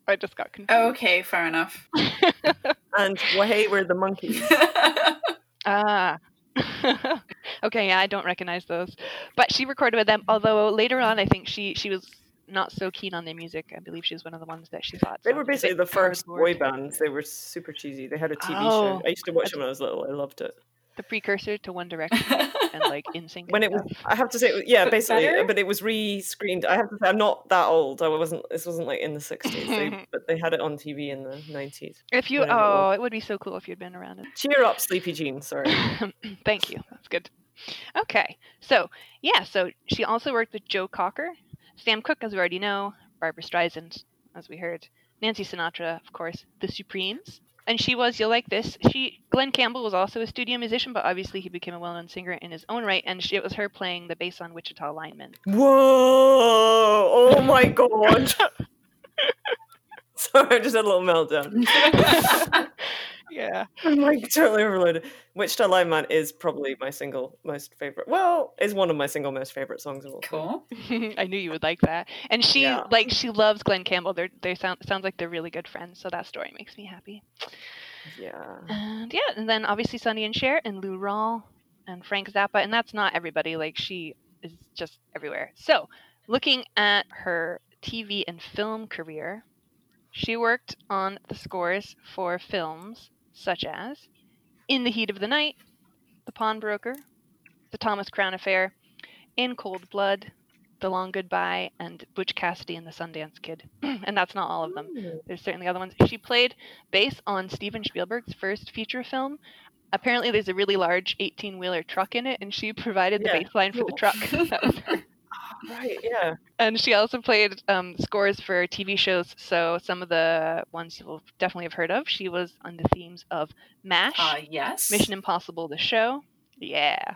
I just got confused. Oh, okay, fair enough. And Wahey were the Monkees. Ah. okay, yeah, I don't recognize those. But she recorded with them, although later on I think she she was not so keen on their music. I believe she was one of the ones that she thought They were basically the first boy cardboard. bands. They were super cheesy. They had a TV Oh, show. I used to watch them when I was little. I loved it. The precursor to One Direction and like NSYNC. When it was. I have to say, yeah, basically, better? but it was re-screened. I have to say, I'm not that old. I wasn't. This wasn't like in the '60s, they, but they had it on TV in the '90s. If you, whatever it oh, it would be so cool if you'd been around. It. Cheer up, Sleepy Jean. Sorry. Thank you. That's good. Okay. So, yeah, so she also worked with Joe Cocker, Sam Cooke, as we already know, Barbra Streisand, as we heard, Nancy Sinatra, of course, The Supremes. And she was, you'll like this, she, Glen Campbell was also a studio musician, but obviously he became a well known singer in his own right, and she, it was her playing the bass on Wichita Lineman. Whoa! Oh my god! Sorry, I just had a little meltdown. yeah. I'm like totally overloaded. Wichita Lineman is probably mm. my single most favorite. Well, is one of my single most favorite songs of all. time. cool. I knew you would like that. And she, Yeah. like, she loves Glen Campbell. They're, they sound, sounds like they're really good friends, so that story makes me happy. Yeah. And yeah, and then obviously Sonny and Cher and Lou Rawl and Frank Zappa, and that's not everybody. Like she is just everywhere. So, looking at her TV and film career, she worked on the scores for films such as In the Heat of the Night, The Pawnbroker, The Thomas Crown Affair, In Cold Blood, The Long Goodbye, and Butch Cassidy and the Sundance Kid. and that's not all of them. There's certainly other ones. She played bass on Steven Spielberg's first feature film. Apparently, there's a really large 18 wheeler truck in it, and she provided the Yeah, bass line for the truck. that was her. Right. Yeah. And she also played um, scores for TV shows. So, some of the ones you'll definitely have heard of. She was on the themes of MASH, Uh, yes. Mission Impossible, the show. Yeah.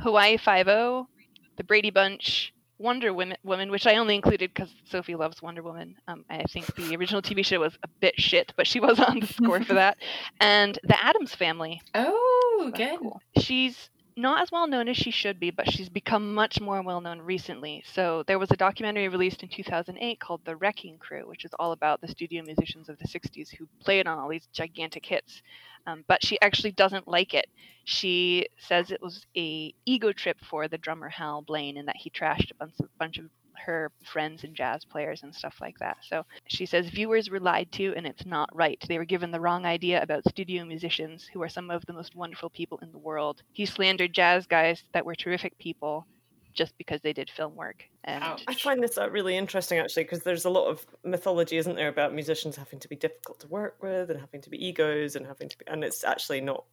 Hawaii Five O, The Brady Bunch, Wonder Woman, woman which I only included because Sophie loves Wonder Woman. Um, I think the original TV show was a bit shit, but she was on the score for that. And The Addams Family. Oh, That's good. cool. She's not as well known as she should be, but she's become much more well known recently. So there was a documentary released in 2008 called The Wrecking Crew, which is all about the studio musicians of the 60s who played on all these gigantic hits. Um, but she actually doesn't like it. She says it was a ego trip for the drummer Hal Blaine, and that he trashed a bunch of, bunch of her friends and jazz players and stuff like that. So she says viewers were lied to and it's not right. They were given the wrong idea about studio musicians who are some of the most wonderful people in the world. He slandered jazz guys that were terrific people just because they did film work. And Ouch. I find this uh, really interesting actually because there's a lot of mythology, isn't there, about musicians having to be difficult to work with and having to be egos and having to be, and it's actually not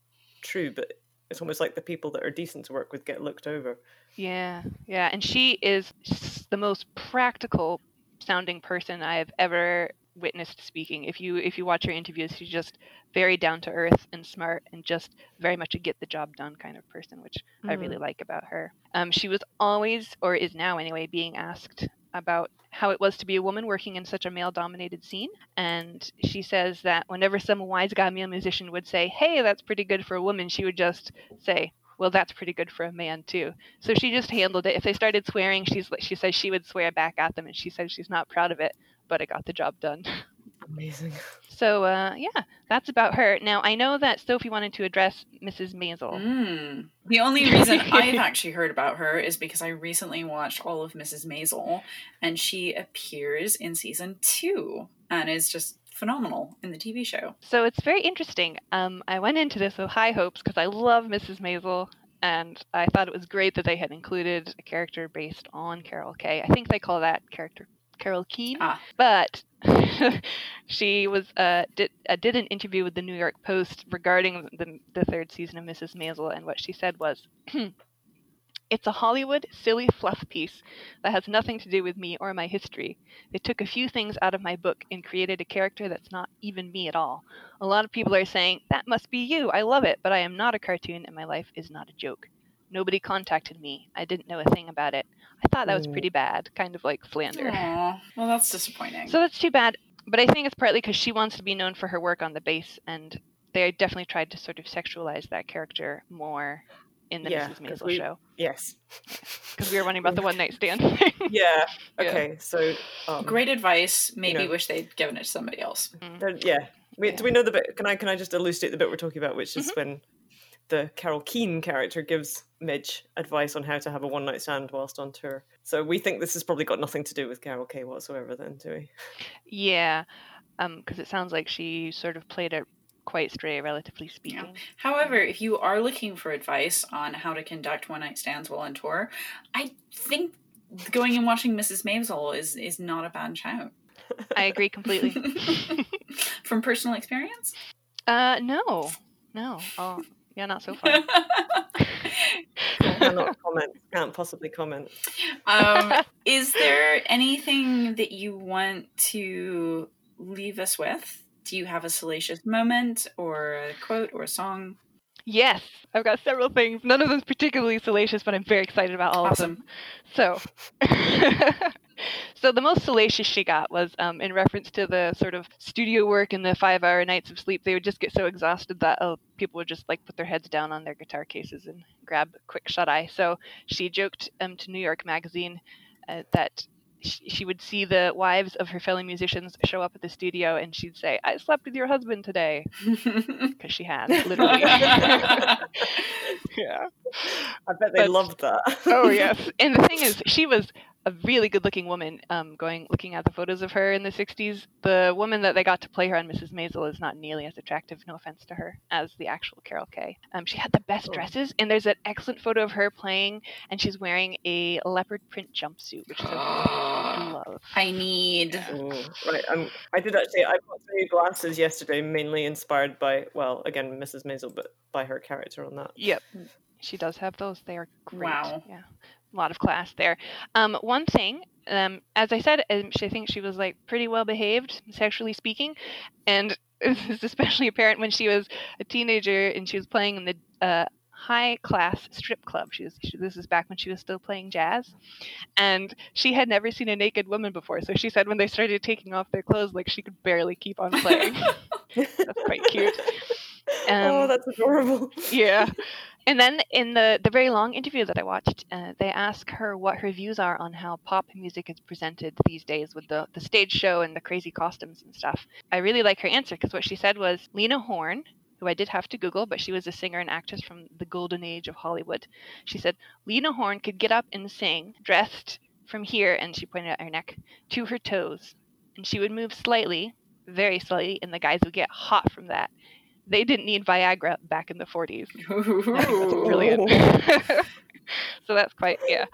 true, but it's almost like the people that are decent to work with get looked over. Yeah, yeah, and she is the most practical sounding person I have ever witnessed speaking. If you if you watch her interviews, she's just very down to earth and smart, and just very much a get the job done kind of person, which I really like about her. Um, she was always, or is now anyway, being asked about how it was to be a woman working in such a male dominated scene. And she says that whenever some wise guy male musician would say, Hey, that's pretty good for a woman, she would just say, Well, that's pretty good for a man too. So she just handled it. If they started swearing, she's she says she would swear back at them and she says she's not proud of it, but it got the job done. Amazing. So uh, yeah, that's about her. Now I know that Sophie wanted to address Mrs. Maisel. Mm. The only reason I've actually heard about her is because I recently watched all of Mrs. Maisel, and she appears in season two and is just phenomenal in the TV show. So it's very interesting. Um, I went into this with high hopes because I love Mrs. Maisel, and I thought it was great that they had included a character based on Carol Kaye. I think they call that character Carol Keen. Ah. But she was uh, did uh, did an interview with the New York Post regarding the the third season of Mrs. Maisel, and what she said was. It's a Hollywood silly fluff piece that has nothing to do with me or my history. They took a few things out of my book and created a character that's not even me at all. A lot of people are saying, That must be you. I love it, but I am not a cartoon and my life is not a joke. Nobody contacted me. I didn't know a thing about it. I thought that was Mm. pretty bad, kind of like slander. Aw, well, that's disappointing. So that's too bad. But I think it's partly because she wants to be known for her work on the bass, and they definitely tried to sort of sexualize that character more in the Yeah, Mrs. 'cause Maisel we- show. yes. Because we were wondering about the one night stand thing. Yeah. Yeah. Okay. So um, Great advice. Maybe know. wish they'd given it to somebody else. there- yeah. We, Do we know the bit? Can I can I just elucidate the bit we're talking about, which is Mm-hmm. when the Carol Keen character gives Midge advice on how to have a one night stand whilst on tour. So we think this has probably got nothing to do with Carol Kaye whatsoever. Then, do we? yeah, because it sounds like she sort of played it quite straight, relatively speaking. However, if you are looking for advice on how to conduct one night stands while on tour, I think going and watching Mrs. Maisel is is not a bad shout. I agree completely. From personal experience? uh, no, no. Oh, yeah, not so far. Cannot comment. Can't possibly comment. um, is there anything that you want to leave us with? Do you have a salacious moment or a quote or a song? Yes, I've got several things. None of them's particularly salacious, but I'm very excited about all of them. Awesome. So, so the most salacious she got was um, in reference to the sort of studio work and the five-hour nights of sleep. They would just get so exhausted that uh, people would just like put their heads down on their guitar cases and grab a quick shut eye. So she joked um, to New York Magazine uh, that sh- she would see the wives of her fellow musicians show up at the studio, and she'd say, "I slept with your husband today," because she had literally. yeah. I bet they But- loved that. Oh yes. And the thing is, she was a really good-looking woman. Um, going looking at the photos of her in the '60s, the woman that they got to play her on Mrs. Maisel is not nearly as attractive. No offense to her, as the actual Carol Kaye. Um, she had the best Oh. dresses, and there's an excellent photo of her playing, and she's wearing a leopard print jumpsuit, which is a I love. I need. Ooh, right. Um, I did actually. I bought some new glasses yesterday, mainly inspired by, well, again, Mrs. Maisel, but by her character on that. Yep. She does have those. They are great. Wow. Yeah. A lot of class there. Um, one thing, um, as I said, um, she I think she was like pretty well behaved, sexually speaking, and this is especially apparent when she was a teenager and she was playing in the uh, high class strip club. She was. She, this is back when she was still playing jazz, and she had never seen a naked woman before. So she said when they started taking off their clothes, like she could barely keep on playing. That's quite cute. Oh, Um, that's adorable. yeah. And then in the, the very long interview that I watched, uh, they ask her what her views are on how pop music is presented these days with the, the stage show and the crazy costumes and stuff. I really like her answer because what she said was Lena Horne, who I did have to Google, but she was a singer and actress from the golden age of Hollywood. She said Lena Horne could get up and sing dressed from here, and she pointed at her neck, to her toes. And she would move slightly, very slightly, and the guys would get hot from that they didn't need Viagra back in the 40s. Brilliant. so that's quite yeah,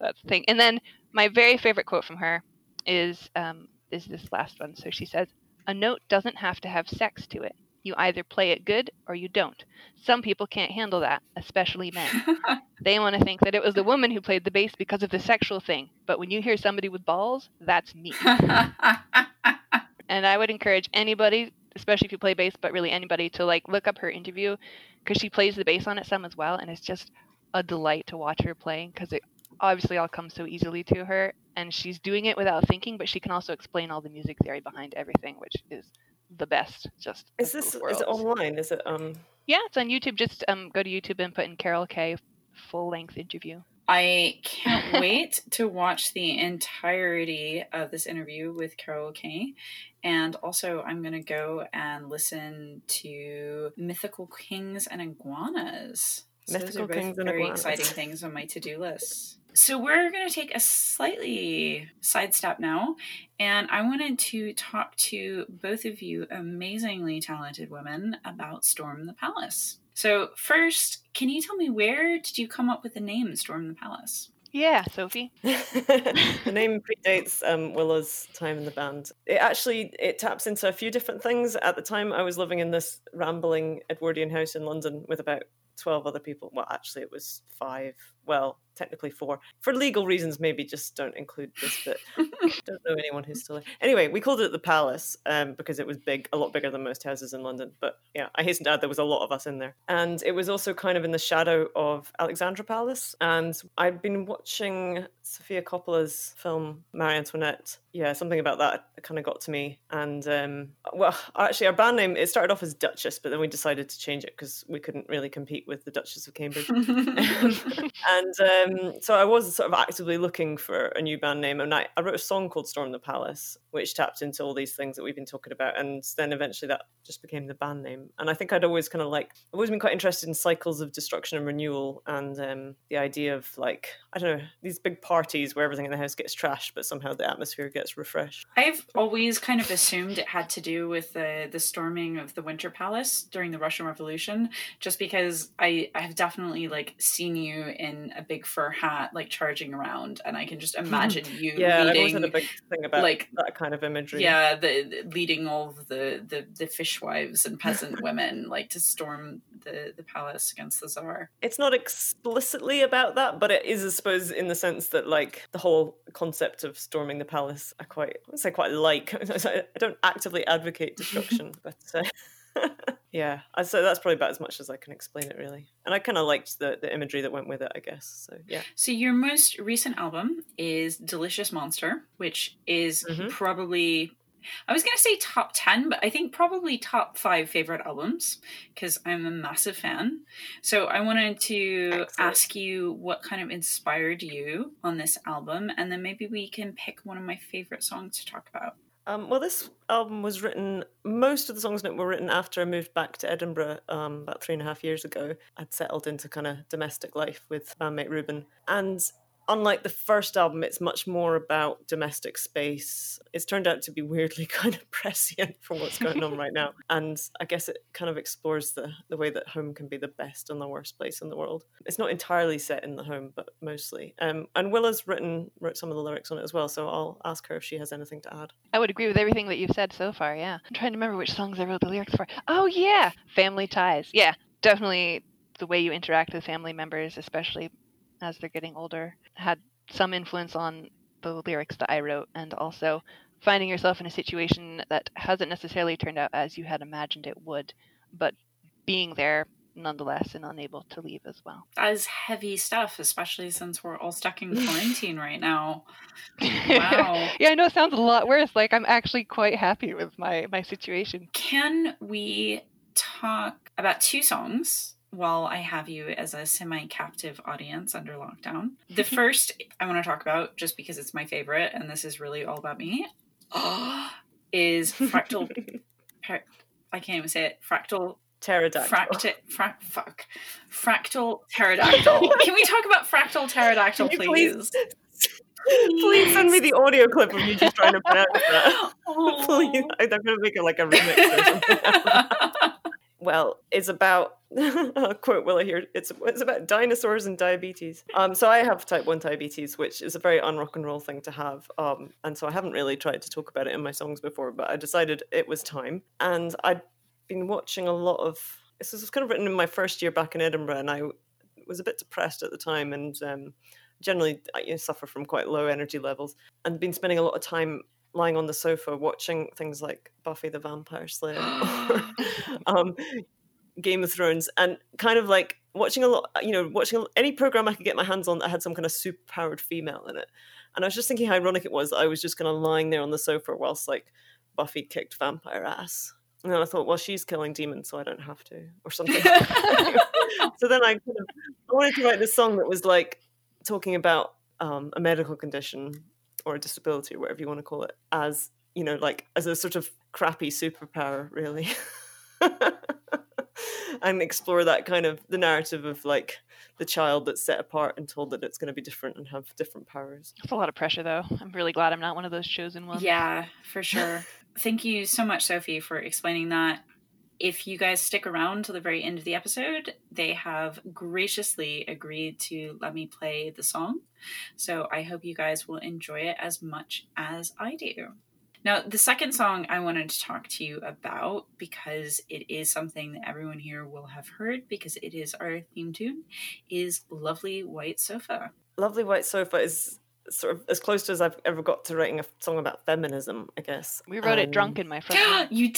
that's the thing. And then my very favorite quote from her is um, is this last one. So she says, "A note doesn't have to have sex to it. You either play it good or you don't. Some people can't handle that, especially men. They want to think that it was the woman who played the bass because of the sexual thing. But when you hear somebody with balls, that's me." and I would encourage anybody, especially if you play bass, but really anybody, to like look up her interview because she plays the bass on it some as well, and it's just a delight to watch her playing because it obviously all comes so easily to her, and she's doing it without thinking, but she can also explain all the music theory behind everything, which is the best. Just Is this is it online? Is it um Yeah, it's on YouTube. Just um, go to YouTube and put in Carol Kaye full length interview. I can't wait to watch the entirety of this interview with Carol Kaye. And also, I'm going to go and listen to Mythical Kings and Iguanas. So those Mythical are both Kings very Iguanas. exciting things on my to do list. So, we're going to take a slightly sidestep now. And I wanted to talk to both of you amazingly talented women about Storm the Palace. So, first, can you tell me where did you come up with the name Storm the Palace? Yeah, Sophie. the name predates um, Willa's time in the band. It actually it taps into a few different things. At the time, I was living in this rambling Edwardian house in London with about twelve other people. Well, actually, it was five well, technically four. For legal reasons, maybe just don't include this bit. don't know anyone who's still there. Anyway, we called it the Palace um, because it was big, a lot bigger than most houses in London. But yeah, I hasten to add there was a lot of us in there. And it was also kind of in the shadow of Alexandra Palace. And I'd been watching Sofia Coppola's film Marie Antoinette. Yeah, something about that kind of got to me. And um, well, actually, our band name it started off as Duchess, but then we decided to change it because we couldn't really compete with the Duchess of Cambridge. and um, so I was sort of actively looking for a new band name, and I, I wrote a song called "Storm the Palace," which tapped into all these things that we've been talking about, and then eventually that just became the band name. And I think I'd always kind of like I've always been quite interested in cycles of destruction and renewal, and um, the idea of like I don't know these big parties where everything in the house gets trashed, but somehow the atmosphere gets refreshed. I've always kind of assumed it had to do with the the storming of the Winter Palace during the Russian Revolution, just because I I have definitely like seen you in a big fur hat, like charging around, and I can just imagine you yeah, leading, that was a big thing about like that kind of imagery. yeah, the, the- leading all of the the the fishwives and peasant women like to storm the the palace against the czar. it's not explicitly about that, but it is, I suppose, in the sense that like the whole concept of storming the palace, I quite, I would say, quite like. I don't actively advocate destruction, but uh, yeah, so that's probably about as much as I can explain it, really. And I kind of liked the the imagery that went with it, I guess. So yeah, So your most recent album is Delicious Monster, which is Mhm. probably I was going to say top 10, but I think probably top 5 favorite albums because I'm a massive fan. So I wanted to Excellent. ask you what kind of inspired you on this album and then maybe we can pick one of my favorite songs to talk about. Um, well, this album was written. Most of the songs in it were written after I moved back to Edinburgh um, about three and a half years ago. I'd settled into kind of domestic life with bandmate Ruben, and unlike the first album, it's much more about domestic space. It's turned out to be weirdly kind of prescient for what's going on right now, and I guess it kind of explores the the way that home can be the best and the worst place in the world. It's not entirely set in the home, but mostly. Um, and Willa's written wrote some of the lyrics on it as well, so I'll ask her if she has anything to add. I would agree with everything that you've said so far. Yeah, I'm trying to remember which songs I wrote the lyrics for. Oh yeah, family ties. Yeah, definitely the way you interact with family members, especially as they're getting older, had some influence on the lyrics that I wrote, and also finding yourself in a situation that hasn't necessarily turned out as you had imagined it would, but being there nonetheless and unable to leave as well. That is heavy stuff, especially since we're all stuck in quarantine right now. Wow. yeah, I know it sounds a lot worse. Like I'm actually quite happy with my my situation. Can we talk about two songs while I have you as a semi captive audience under lockdown? The first I want to talk about, just because it's my favorite, and this is really all about me, is Fractal. Par- I can't even say it. Fractal. Pterodactyl. Fracti- fra- fuck. Fractal pterodactyl. Can we talk about fractal pterodactyl, please? Please send me the audio clip of you just trying to pronounce that. Oh. Please, I'm gonna make it like a remix or something. Well, it's about I'll quote Willa here. It's it's about dinosaurs and diabetes. Um, so I have type one diabetes, which is a very unrock and roll thing to have. Um, and so I haven't really tried to talk about it in my songs before, but I decided it was time. And I'd been watching a lot of. This was kind of written in my first year back in Edinburgh, and I was a bit depressed at the time, and um, generally I you know, suffer from quite low energy levels, and been spending a lot of time lying on the sofa watching things like Buffy the Vampire Slayer or um, Game of Thrones, and kind of like watching a lot, you know, watching any program I could get my hands on that had some kind of super powered female in it. And I was just thinking how ironic it was that I was just kind of lying there on the sofa whilst like Buffy kicked vampire ass. And then I thought, well, she's killing demons, so I don't have to, or something. so then I kind of I wanted to write this song that was like talking about um, a medical condition or a disability, or whatever you want to call it, as you know, like as a sort of crappy superpower, really, and explore that kind of the narrative of like the child that's set apart and told that it's going to be different and have different powers. It's a lot of pressure, though. I'm really glad I'm not one of those chosen ones. Yeah, for sure. Thank you so much, Sophie, for explaining that. If you guys stick around to the very end of the episode, they have graciously agreed to let me play the song. So I hope you guys will enjoy it as much as I do. Now, the second song I wanted to talk to you about because it is something that everyone here will have heard because it is our theme tune is Lovely White Sofa. Lovely White Sofa is sort of as close to as I've ever got to writing a song about feminism, I guess. We wrote it Um, drunk in my front room. you We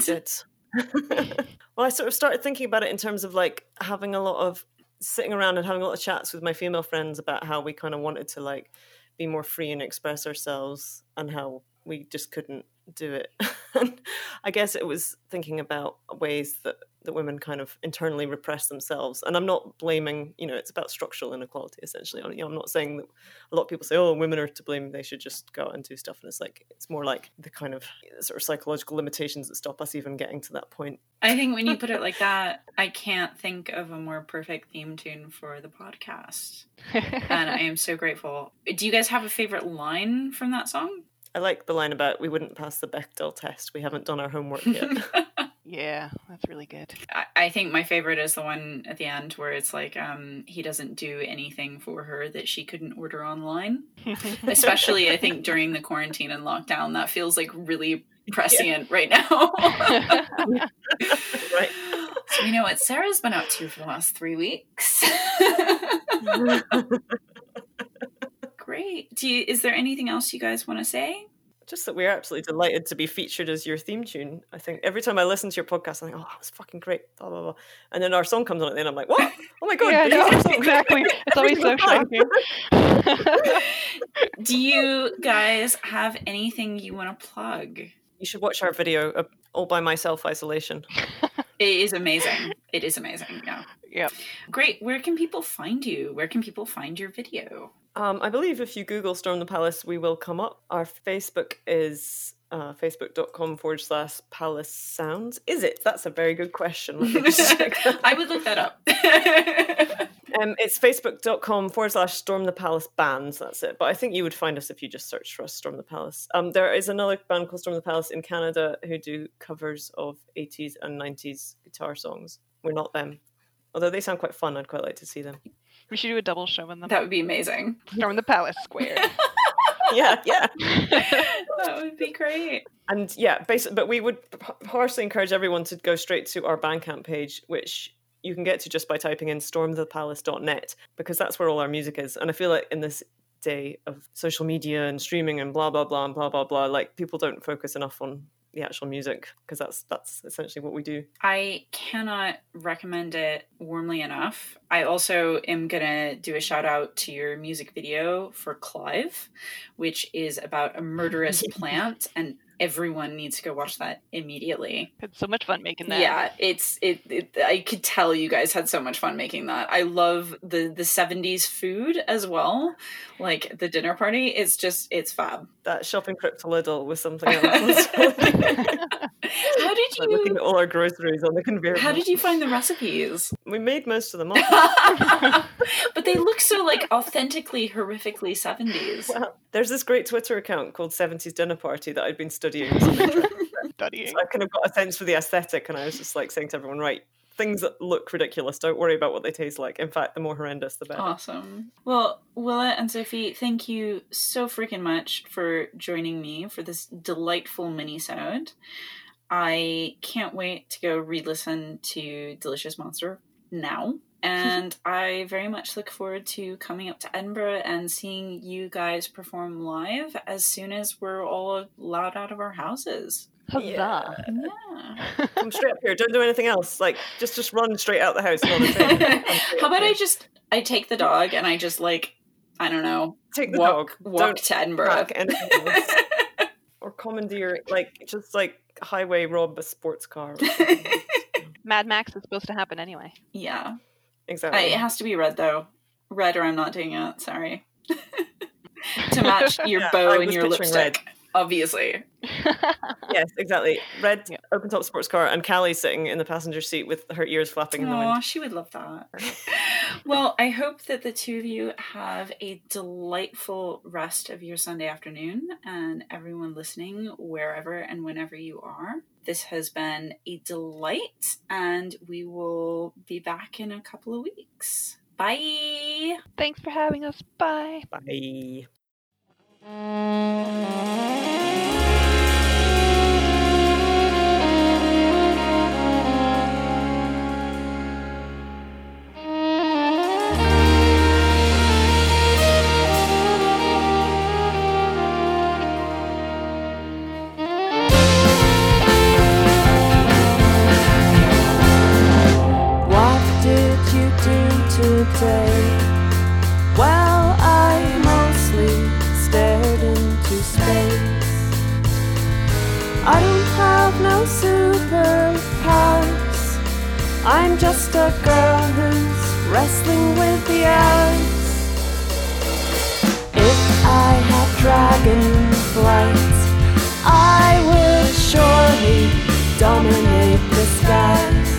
did. well, I sort of started thinking about it in terms of like having a lot of sitting around and having a lot of chats with my female friends about how we kind of wanted to like be more free and express ourselves and how we just couldn't do it. I guess it was thinking about ways that that women kind of internally repress themselves. And I'm not blaming, you know, it's about structural inequality essentially. You know, I'm not saying that a lot of people say, oh, women are to blame, they should just go out and do stuff. And it's like, it's more like the kind of sort of psychological limitations that stop us even getting to that point. I think when you put it like that, I can't think of a more perfect theme tune for the podcast. And I am so grateful. Do you guys have a favorite line from that song? I like the line about we wouldn't pass the Bechdel test. We haven't done our homework yet. yeah, that's really good. I- I think my favorite is the one at the end where it's like um, he doesn't do anything for her that she couldn't order online. Especially, I think during the quarantine and lockdown, that feels like really prescient right now. right. So we know what Sarah's been up to for the last three weeks. Great. Do you, is there anything else you guys want to say? Just that we're absolutely delighted to be featured as your theme tune. I think every time I listen to your podcast, I think, oh, that was fucking great, blah, blah, blah. And then our song comes on at the end, I'm like, what? Oh my God. yeah, no, hear our song? exactly. It's always so shocking. Do you guys have anything you want to plug? You should watch our video, uh, All by Myself Isolation. It is amazing. It is amazing. Yeah. Yep. Great. Where can people find you? Where can people find your video? Um, I believe if you Google Storm the Palace, we will come up. Our Facebook is uh, facebook.com forward slash palace sounds. Is it? That's a very good question. Let me just check that. I would look that up. Um, it's facebook.com forward slash storm the palace bands. That's it. But I think you would find us if you just search for us, Storm the Palace. Um, there is another band called Storm the Palace in Canada who do covers of 80s and 90s guitar songs. We're not them. Although they sound quite fun, I'd quite like to see them. We should do a double show in them. that would be amazing. Storm the Palace Square. Yeah, yeah. That would be great. And yeah, basically, but we would h- harshly encourage everyone to go straight to our Bandcamp page, which you can get to just by typing in stormthepalace.net, because that's where all our music is. And I feel like in this day of social media and streaming and blah blah blah and blah blah blah, like people don't focus enough on the actual music because that's that's essentially what we do. I cannot recommend it warmly enough. I also am going to do a shout out to your music video for Clive, which is about a murderous plant, and everyone needs to go watch that immediately. Had so much fun making that. Yeah, it's it, it. I could tell you guys had so much fun making that. I love the the seventies food as well, like the dinner party. It's just it's fab. That shopping trip to Lidl was something else. How did you like looking you? at all our groceries on the conveyor. How did you find the recipes? We made most of them up. but they look so like authentically horrifically 70s. Well, there's this great Twitter account called 70s Dinner Party that I'd been studying. With some. Studying. So I kind of got a sense for the aesthetic, and I was just like saying to everyone, right, things that look ridiculous, don't worry about what they taste like. In fact, the more horrendous, the better. Awesome. Well, Willa and Sophie, thank you so freaking much for joining me for this delightful mini-sode. I can't wait to go re-listen to Delicious Monster now. And I very much look forward to coming up to Edinburgh and seeing you guys perform live as soon as we're all allowed out of our houses. Huzzah. Yeah. Yeah. Come straight up here. Don't do anything else. Like, just just run straight out the house. and the train. How up about I just I take the dog and I just like I don't know take the walk dog? walk Don't to Edinburgh. pack or commandeer, like, just like highway rob a sports car. Mad Max is supposed to happen anyway. yeah, exactly. I, it has to be red though. Red or I'm not doing it. Sorry. to match your Yeah, I bow and your picturing lipstick, obviously. yes, exactly. Red Yeah. open top sports car, and Callie sitting in the passenger seat with her ears flapping in the wind. Oh, wind. she would love that. well, I hope that the two of you have a delightful rest of your Sunday afternoon and everyone listening, wherever and whenever you are. This has been a delight, and we will be back in a couple of weeks. Bye. Thanks for having us. Bye. Bye. The day. Well, I mostly stared into space. I don't have no superpowers. I'm just a girl who's wrestling with the hours. If I had dragon flight, I would surely dominate the skies.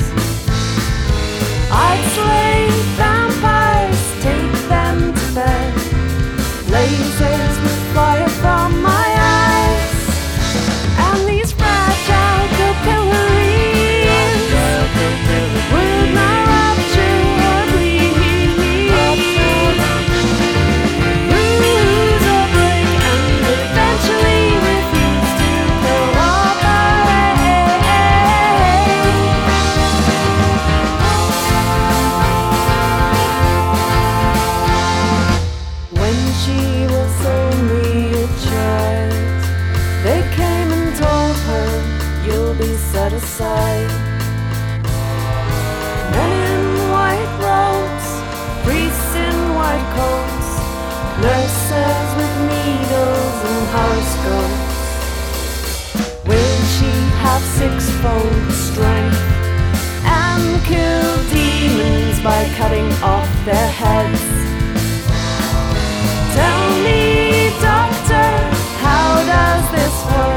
I'd slay horoscopes. Will she have sixfold strength and kill demons by cutting off their heads? Tell me, doctor, how does this work?